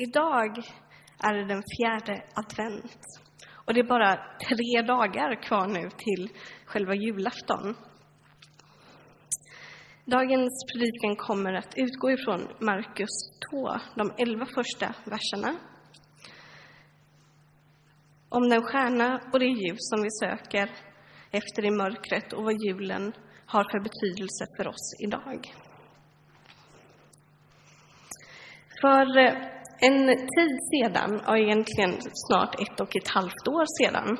Idag är det den fjärde advent och det är bara tre dagar kvar nu till själva julafton. Dagens predikan kommer att utgå ifrån Markus 2, de elva första verserna. Om den stjärna och det ljus som vi söker efter i mörkret och vad julen har för betydelse för oss idag. För eh, en tid sedan, och egentligen snart ett och ett halvt år sedan,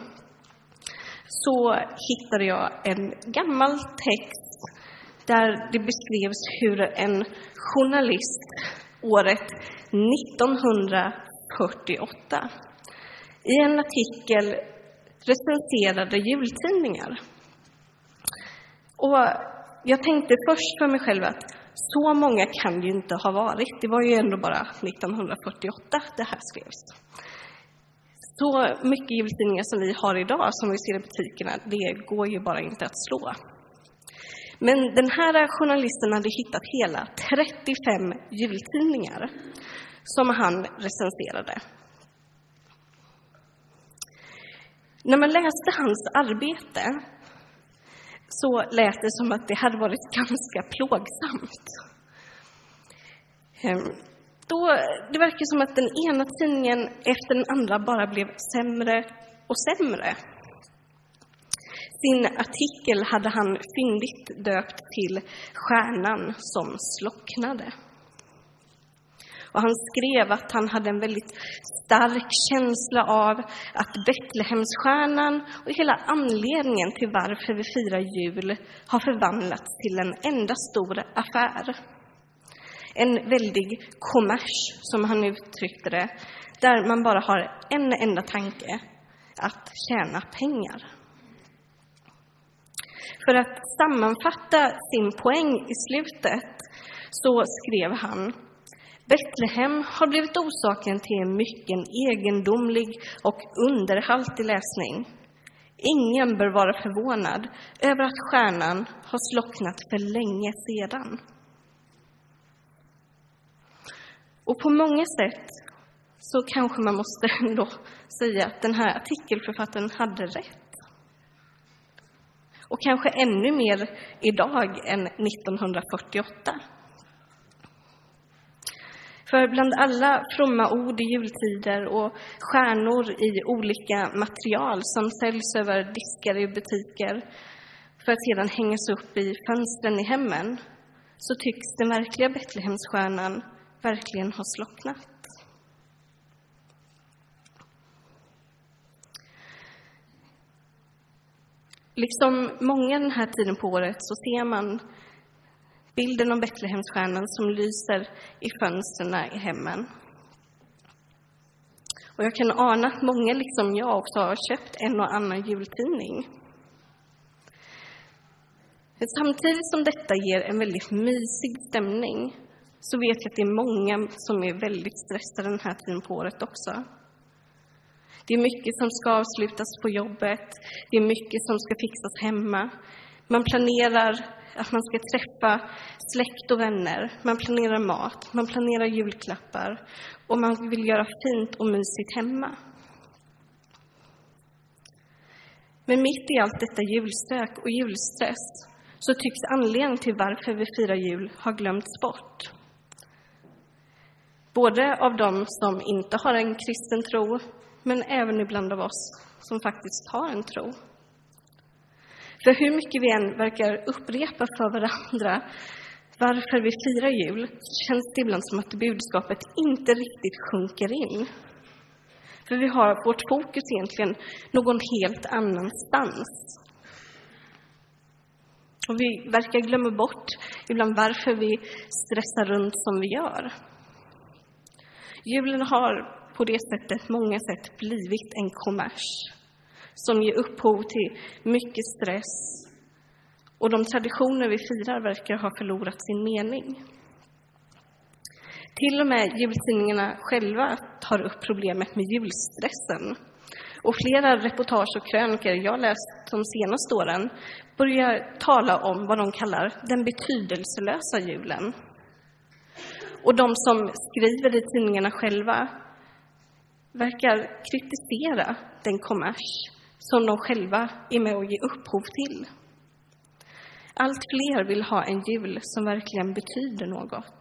så hittade jag en gammal text där det beskrevs hur en journalist året 1948 i en artikel recenserade jultidningar. Och jag tänkte först för mig själv att så många kan ju inte ha varit. Det var ju ändå bara 1948 det här skrevs. Så mycket jultidningar som vi har idag, som vi ser i butikerna, det går ju bara inte att slå. Men den här journalisten hade hittat hela 35 jultidningar som han recenserade. När man läste hans arbete så lät det som att det hade varit ganska plågsamt. Då, det verkar som att den ena tidningen efter den andra bara blev sämre och sämre. Sin artikel hade han fyndigt döpt till Stjärnan som slocknade. Och han skrev att han hade en väldigt stark känsla av att Betlehemsstjärnan och hela anledningen till varför vi firar jul har förvandlats till en enda stor affär. En väldig kommers, som han uttryckte det, där man bara har en enda tanke, att tjäna pengar. För att sammanfatta sin poäng i slutet så skrev han Betlehem har blivit orsaken till en mycket egendomlig och underhaltig läsning. Ingen bör vara förvånad över att stjärnan har slocknat för länge sedan. Och på många sätt så kanske man måste ändå säga att den här artikelförfattaren hade rätt. Och kanske ännu mer idag än 1948. För bland alla fromma ord i jultider och stjärnor i olika material som säljs över diskar i butiker för att sedan hängas upp i fönstren i hemmen så tycks den verkliga Betlehemsstjärnan verkligen ha slocknat. Liksom många den här tiden på året så ser man bilden om Betlehemsstjärnan som lyser i fönstren i hemmen. Och jag kan ana att många, liksom jag, också har köpt en och annan jultidning. Samtidigt som detta ger en väldigt mysig stämning så vet jag att det är många som är väldigt stressade den här tiden på året också. Det är mycket som ska avslutas på jobbet, det är mycket som ska fixas hemma. Man planerar att man ska träffa släkt och vänner, man planerar mat, man planerar julklappar och man vill göra fint och mysigt hemma. Men mitt i allt detta julstök och julstress så tycks anledningen till varför vi firar jul ha glömts bort. Både av dem som inte har en kristen tro, men även ibland av oss som faktiskt har en tro. För hur mycket vi än verkar upprepa för varandra varför vi firar jul, känns det ibland som att budskapet inte riktigt sjunker in. För vi har vårt fokus egentligen någon helt annanstans. Och vi verkar glömma bort ibland varför vi stressar runt som vi gör. Julen har på det sättet, många sätt, blivit en kommers som ger upphov till mycket stress. Och de traditioner vi firar verkar ha förlorat sin mening. Till och med jultidningarna själva tar upp problemet med julstressen. Och flera reportage och krönikor jag läst de senaste åren börjar tala om vad de kallar den betydelselösa julen. Och de som skriver i tidningarna själva verkar kritisera den kommers som de själva är med och ger upphov till. Allt fler vill ha en jul som verkligen betyder något.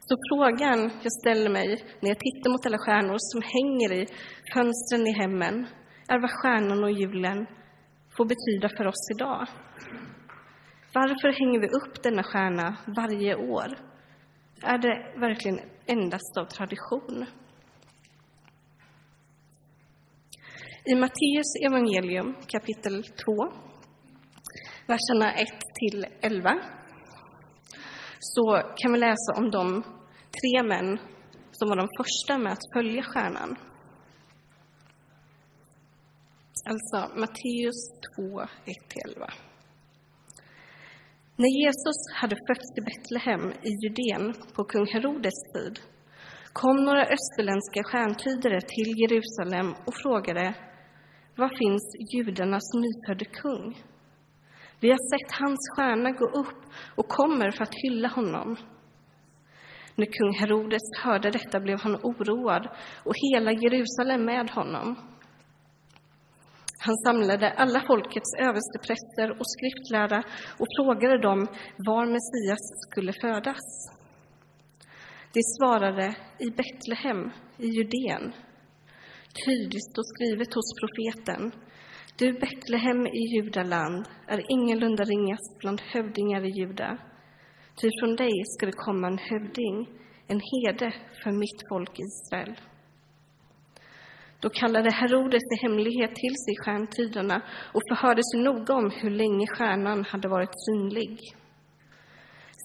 Så frågan jag ställer mig när jag tittar mot alla stjärnor som hänger i fönstren i hemmen är vad stjärnan och julen får betyda för oss idag. Varför hänger vi upp denna stjärna varje år? Är det verkligen endast av tradition? I Matteus evangelium kapitel 2, verserna 1 till 11, så kan vi läsa om de tre män som var de första med att följa stjärnan. Alltså Matteus 2, 1-11. När Jesus hade fötts i Betlehem i Judeen på kung Herodes tid kom några österländska stjärntydare till Jerusalem och frågade var finns judarnas nyfödde kung? Vi har sett hans stjärna gå upp och kommer för att hylla honom. När kung Herodes hörde detta blev han oroad och hela Jerusalem med honom. Han samlade alla folkets överstepräster och skriftlärda och frågade dem var Messias skulle födas. De svarade i Betlehem i Judeen. Tydligt står skrivet hos profeten. Du Betlehem i Judaland är ingalunda ringast bland hövdingar i Juda. Ty från dig ska det komma en hövding, en herde för mitt folk Israel. Då kallade Herodes i hemlighet till sig stjärntydarna och förhörde sig noga om hur länge stjärnan hade varit synlig.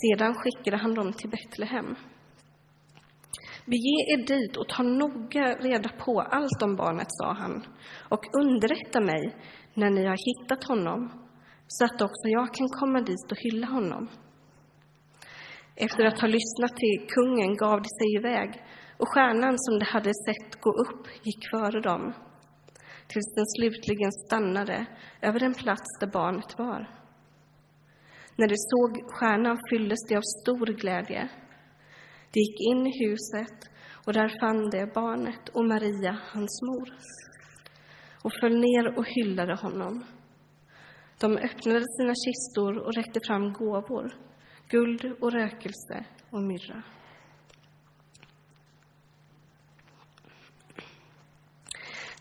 Sedan skickade han dem till Betlehem. Bege er dit och ta noga reda på allt om barnet, sa han, och underrätta mig när ni har hittat honom, så att också jag kan komma dit och hylla honom. Efter att ha lyssnat till kungen gav de sig iväg och stjärnan som de hade sett gå upp gick före dem tills den slutligen stannade över den plats där barnet var. När de såg stjärnan fylldes de av stor glädje. De gick in i huset och där fann de barnet och Maria, hans mor, och föll ner och hyllade honom. De öppnade sina kistor och räckte fram gåvor, guld och rökelse och myrra.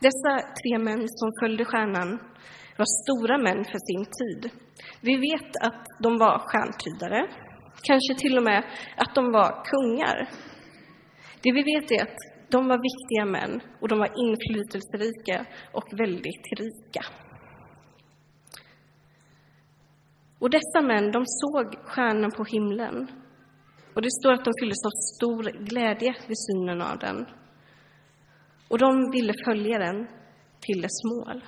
Dessa tre män som följde stjärnan var stora män för sin tid. Vi vet att de var stjärntydare, kanske till och med att de var kungar. Det vi vet är att de var viktiga män och de var inflytelserika och väldigt rika. Och dessa män, de såg stjärnan på himlen. Och det står att de fylldes av stor glädje vid synen av den och de ville följa den till dess mål.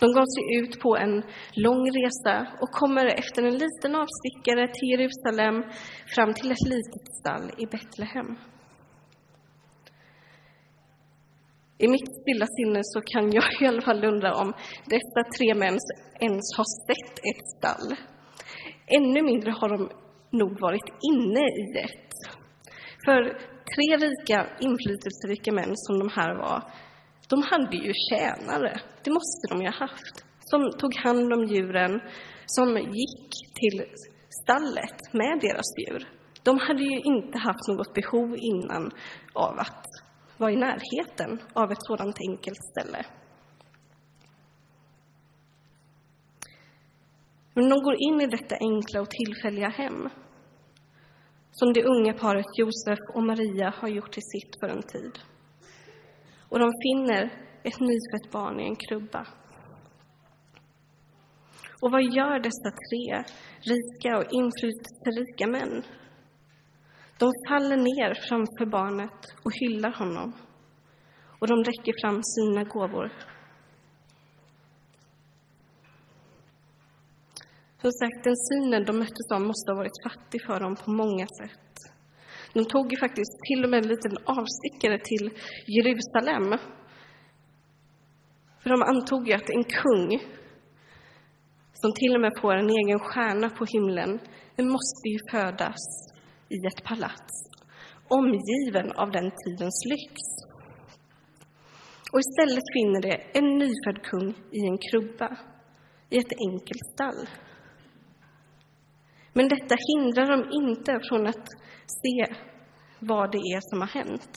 De gav sig ut på en lång resa och kommer efter en liten avstickare till Jerusalem fram till ett litet stall i Betlehem. I mitt stilla sinne så kan jag i alla fall undra om dessa tre män ens har sett ett stall. Ännu mindre har de nog varit inne i ett. För tre rika, inflytelserika män som de här var, de hade ju tjänare. Det måste de ju ha haft. Som tog hand om djuren, som gick till stallet med deras djur. De hade ju inte haft något behov innan av att vara i närheten av ett sådant enkelt ställe. Men de går in i detta enkla och tillfälliga hem som det unga paret Josef och Maria har gjort till sitt för en tid. Och de finner ett nyfött barn i en krubba. Och vad gör dessa tre rika och inflytelserika män? De faller ner framför barnet och hyllar honom. Och de räcker fram sina gåvor Som sagt, den synen de möttes av måste ha varit fattig för dem på många sätt. De tog ju faktiskt till och med en liten avstickare till Jerusalem. För de antog ju att en kung som till och med får en egen stjärna på himlen, den måste ju födas i ett palats, omgiven av den tidens lyx. Och istället finner det en nyfödd kung i en krubba, i ett enkelt stall. Men detta hindrar dem inte från att se vad det är som har hänt.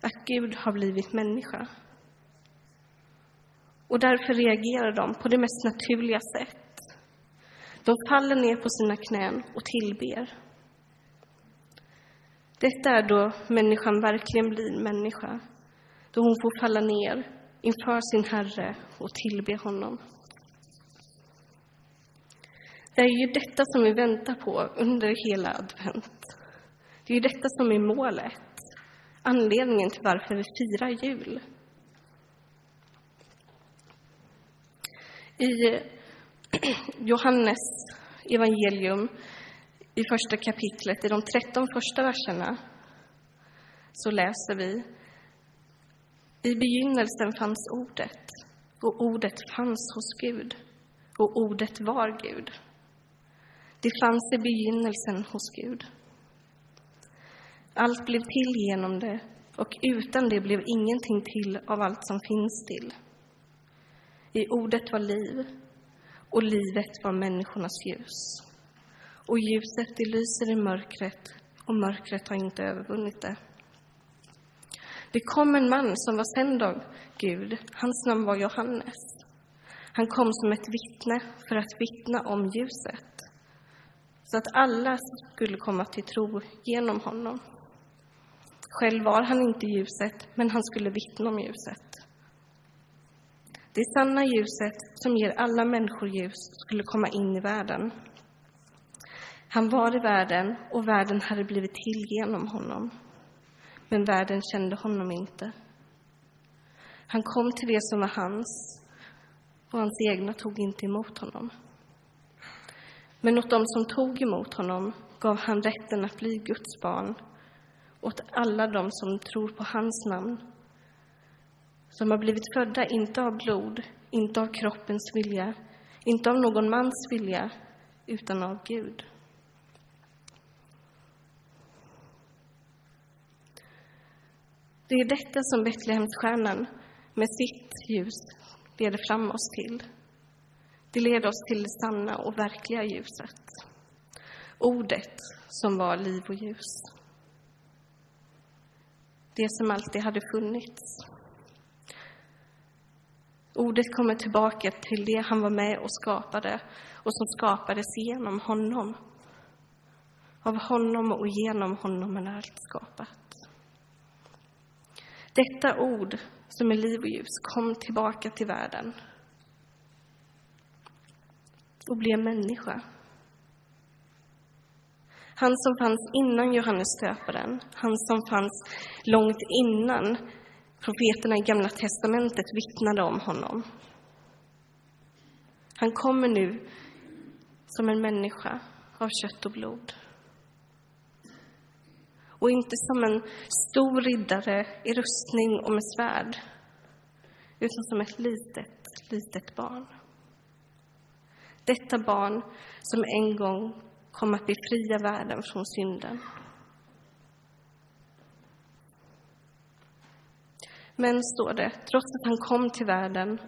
Att Gud har blivit människa. Och därför reagerar de på det mest naturliga sätt. De faller ner på sina knän och tillber. Detta är då människan verkligen blir människa, då hon får falla ner inför sin Herre och tillbe honom. Det är ju detta som vi väntar på under hela advent. Det är ju detta som är målet, anledningen till varför vi firar jul. I Johannes evangelium, i första kapitlet, i de tretton första verserna, så läser vi I begynnelsen fanns Ordet, och Ordet fanns hos Gud, och Ordet var Gud. Det fanns i begynnelsen hos Gud. Allt blev till genom det, och utan det blev ingenting till av allt som finns till. I Ordet var liv, och livet var människornas ljus. Och ljuset, det lyser i mörkret, och mörkret har inte övervunnit det. Det kom en man som var sänd av Gud. Hans namn var Johannes. Han kom som ett vittne för att vittna om ljuset så att alla skulle komma till tro genom honom. Själv var han inte ljuset, men han skulle vittna om ljuset. Det sanna ljuset som ger alla människor ljus skulle komma in i världen. Han var i världen och världen hade blivit till genom honom. Men världen kände honom inte. Han kom till det som var hans och hans egna tog inte emot honom. Men åt dem som tog emot honom gav han rätten att bli Guds barn, åt alla dem som tror på hans namn, som har blivit födda inte av blod, inte av kroppens vilja, inte av någon mans vilja, utan av Gud. Det är detta som Betlehemsstjärnan med sitt ljus leder fram oss till. Det leder oss till det sanna och verkliga ljuset. Ordet som var liv och ljus. Det som alltid hade funnits. Ordet kommer tillbaka till det han var med och skapade och som skapades genom honom. Av honom och genom honom är allt skapat. Detta ord, som är liv och ljus, kom tillbaka till världen och blev människa. Han som fanns innan Johannes döparen, han som fanns långt innan profeterna i Gamla testamentet vittnade om honom. Han kommer nu som en människa av kött och blod. Och inte som en stor riddare i rustning och med svärd, utan som ett litet, litet barn. Detta barn som en gång kom att befria världen från synden. Men, står det, trots att han kom till världen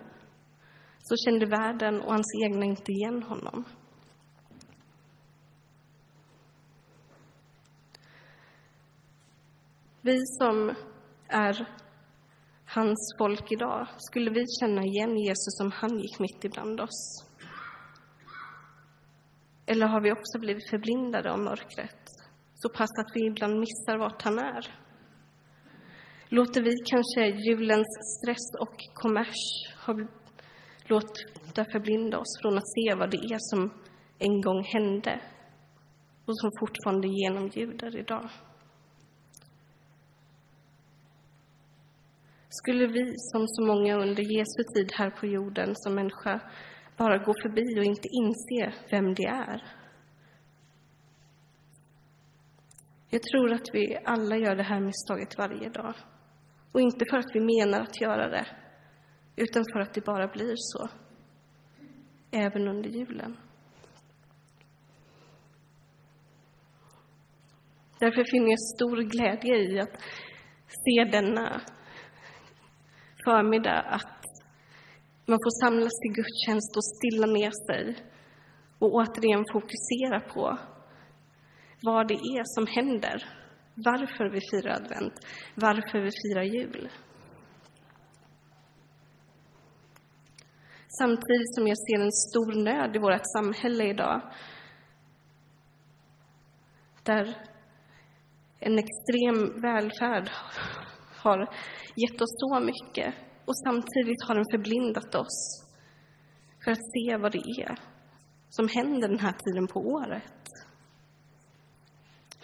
så kände världen och hans egna inte igen honom. Vi som är hans folk idag, skulle vi känna igen Jesus om han gick mitt ibland oss? Eller har vi också blivit förblindade av mörkret så pass att vi ibland missar vart han är? Låter vi kanske julens stress och kommers låta förblinda oss från att se vad det är som en gång hände och som fortfarande genomljuder idag? Skulle vi, som så många under Jesu tid här på jorden som människa, bara gå förbi och inte inse vem det är. Jag tror att vi alla gör det här misstaget varje dag. Och inte för att vi menar att göra det, utan för att det bara blir så. även under julen. Därför finner jag stor glädje i att se denna förmiddag att man får samlas till gudstjänst och stilla ner sig och återigen fokusera på vad det är som händer, varför vi firar advent, varför vi firar jul. Samtidigt som jag ser en stor nöd i vårt samhälle idag, där en extrem välfärd har gett oss så mycket och samtidigt har den förblindat oss för att se vad det är som händer den här tiden på året.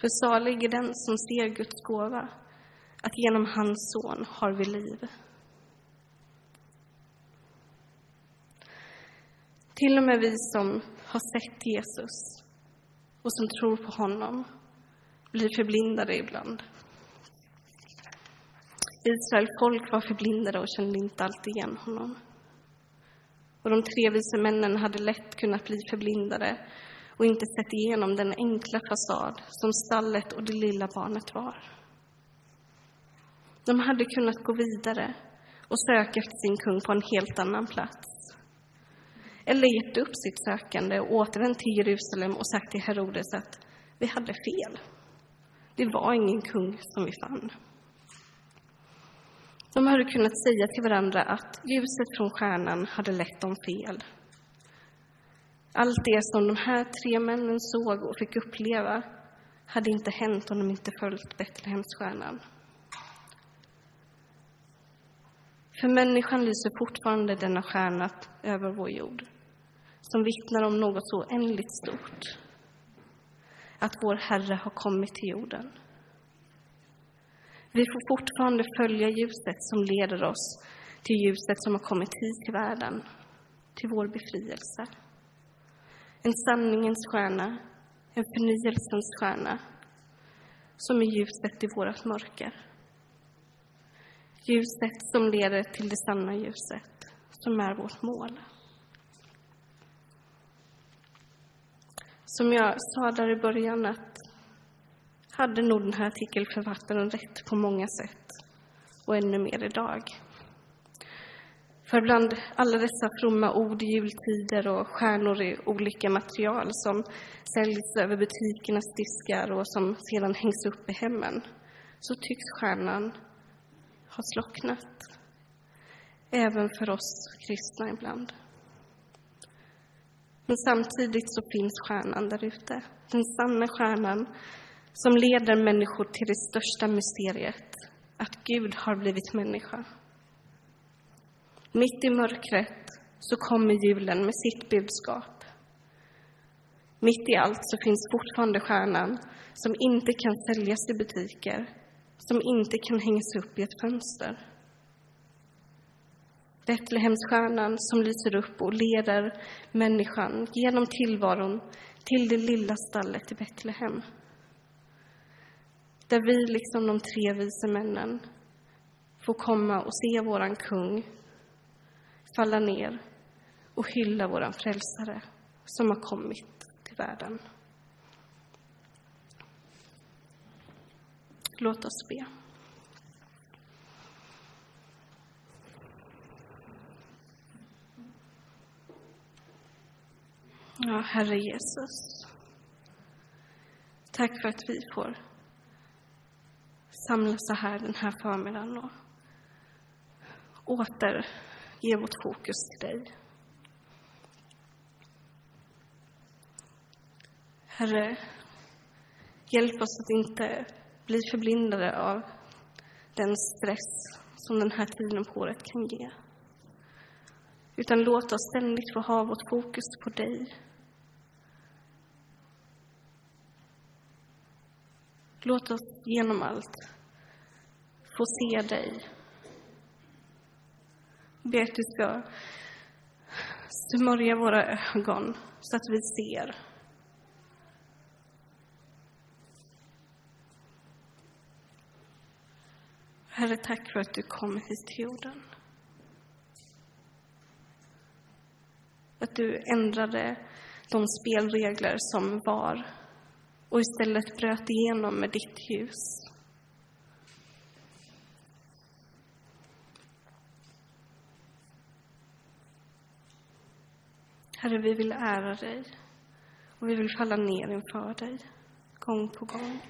För salig är den som ser Guds gåva, att genom hans son har vi liv. Till och med vi som har sett Jesus och som tror på honom blir förblindade ibland. Israels folk var förblindade och kände inte alltid igen honom. Och de tre vise männen hade lätt kunnat bli förblindade och inte sett igenom den enkla fasad som stallet och det lilla barnet var. De hade kunnat gå vidare och söka efter sin kung på en helt annan plats. Eller gett upp sitt sökande och återvänt till Jerusalem och sagt till Herodes att vi hade fel. Det var ingen kung som vi fann. De hade kunnat säga till varandra att ljuset från stjärnan hade lett dem fel. Allt det som de här tre männen såg och fick uppleva hade inte hänt om de inte följt Betlehemsstjärnan. För människan lyser fortfarande denna stjärna över vår jord som vittnar om något så oändligt stort att vår Herre har kommit till jorden. Vi får fortfarande följa ljuset som leder oss till ljuset som har kommit hit till världen, till vår befrielse. En sanningens stjärna, en förnyelsens stjärna som är ljuset i vårt mörker. Ljuset som leder till det sanna ljuset, som är vårt mål. Som jag sa där i början, att hade nog den här artikelförfattaren rätt på många sätt och ännu mer idag. För bland alla dessa fromma ord i jultider och stjärnor i olika material som säljs över butikernas diskar och som sedan hängs upp i hemmen så tycks stjärnan ha slocknat. Även för oss kristna ibland. Men samtidigt så finns stjärnan där ute. Den sanna stjärnan som leder människor till det största mysteriet, att Gud har blivit människa. Mitt i mörkret så kommer julen med sitt budskap. Mitt i allt så finns fortfarande stjärnan som inte kan säljas i butiker, som inte kan hängas upp i ett fönster. Betlehemsstjärnan som lyser upp och leder människan genom tillvaron till det lilla stallet i Betlehem. Där vi, liksom de tre vise männen, får komma och se våran kung falla ner och hylla våran frälsare som har kommit till världen. Låt oss be. Ja, Herre Jesus. Tack för att vi får samlas så här den här förmiddagen och åter ge vårt fokus till dig. Herre, hjälp oss att inte bli förblindade av den stress som den här tiden på året kan ge. Utan låt oss ständigt få ha vårt fokus på dig. Låt oss genom allt få se dig. Be att du ska smörja våra ögon så att vi ser. Herre, tack för att du kom hit till jorden. Att du ändrade de spelregler som var och istället bröt igenom med ditt ljus. Herre, vi vill ära dig och vi vill falla ner inför dig gång på gång.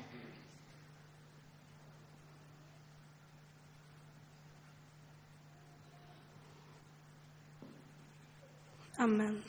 Amen.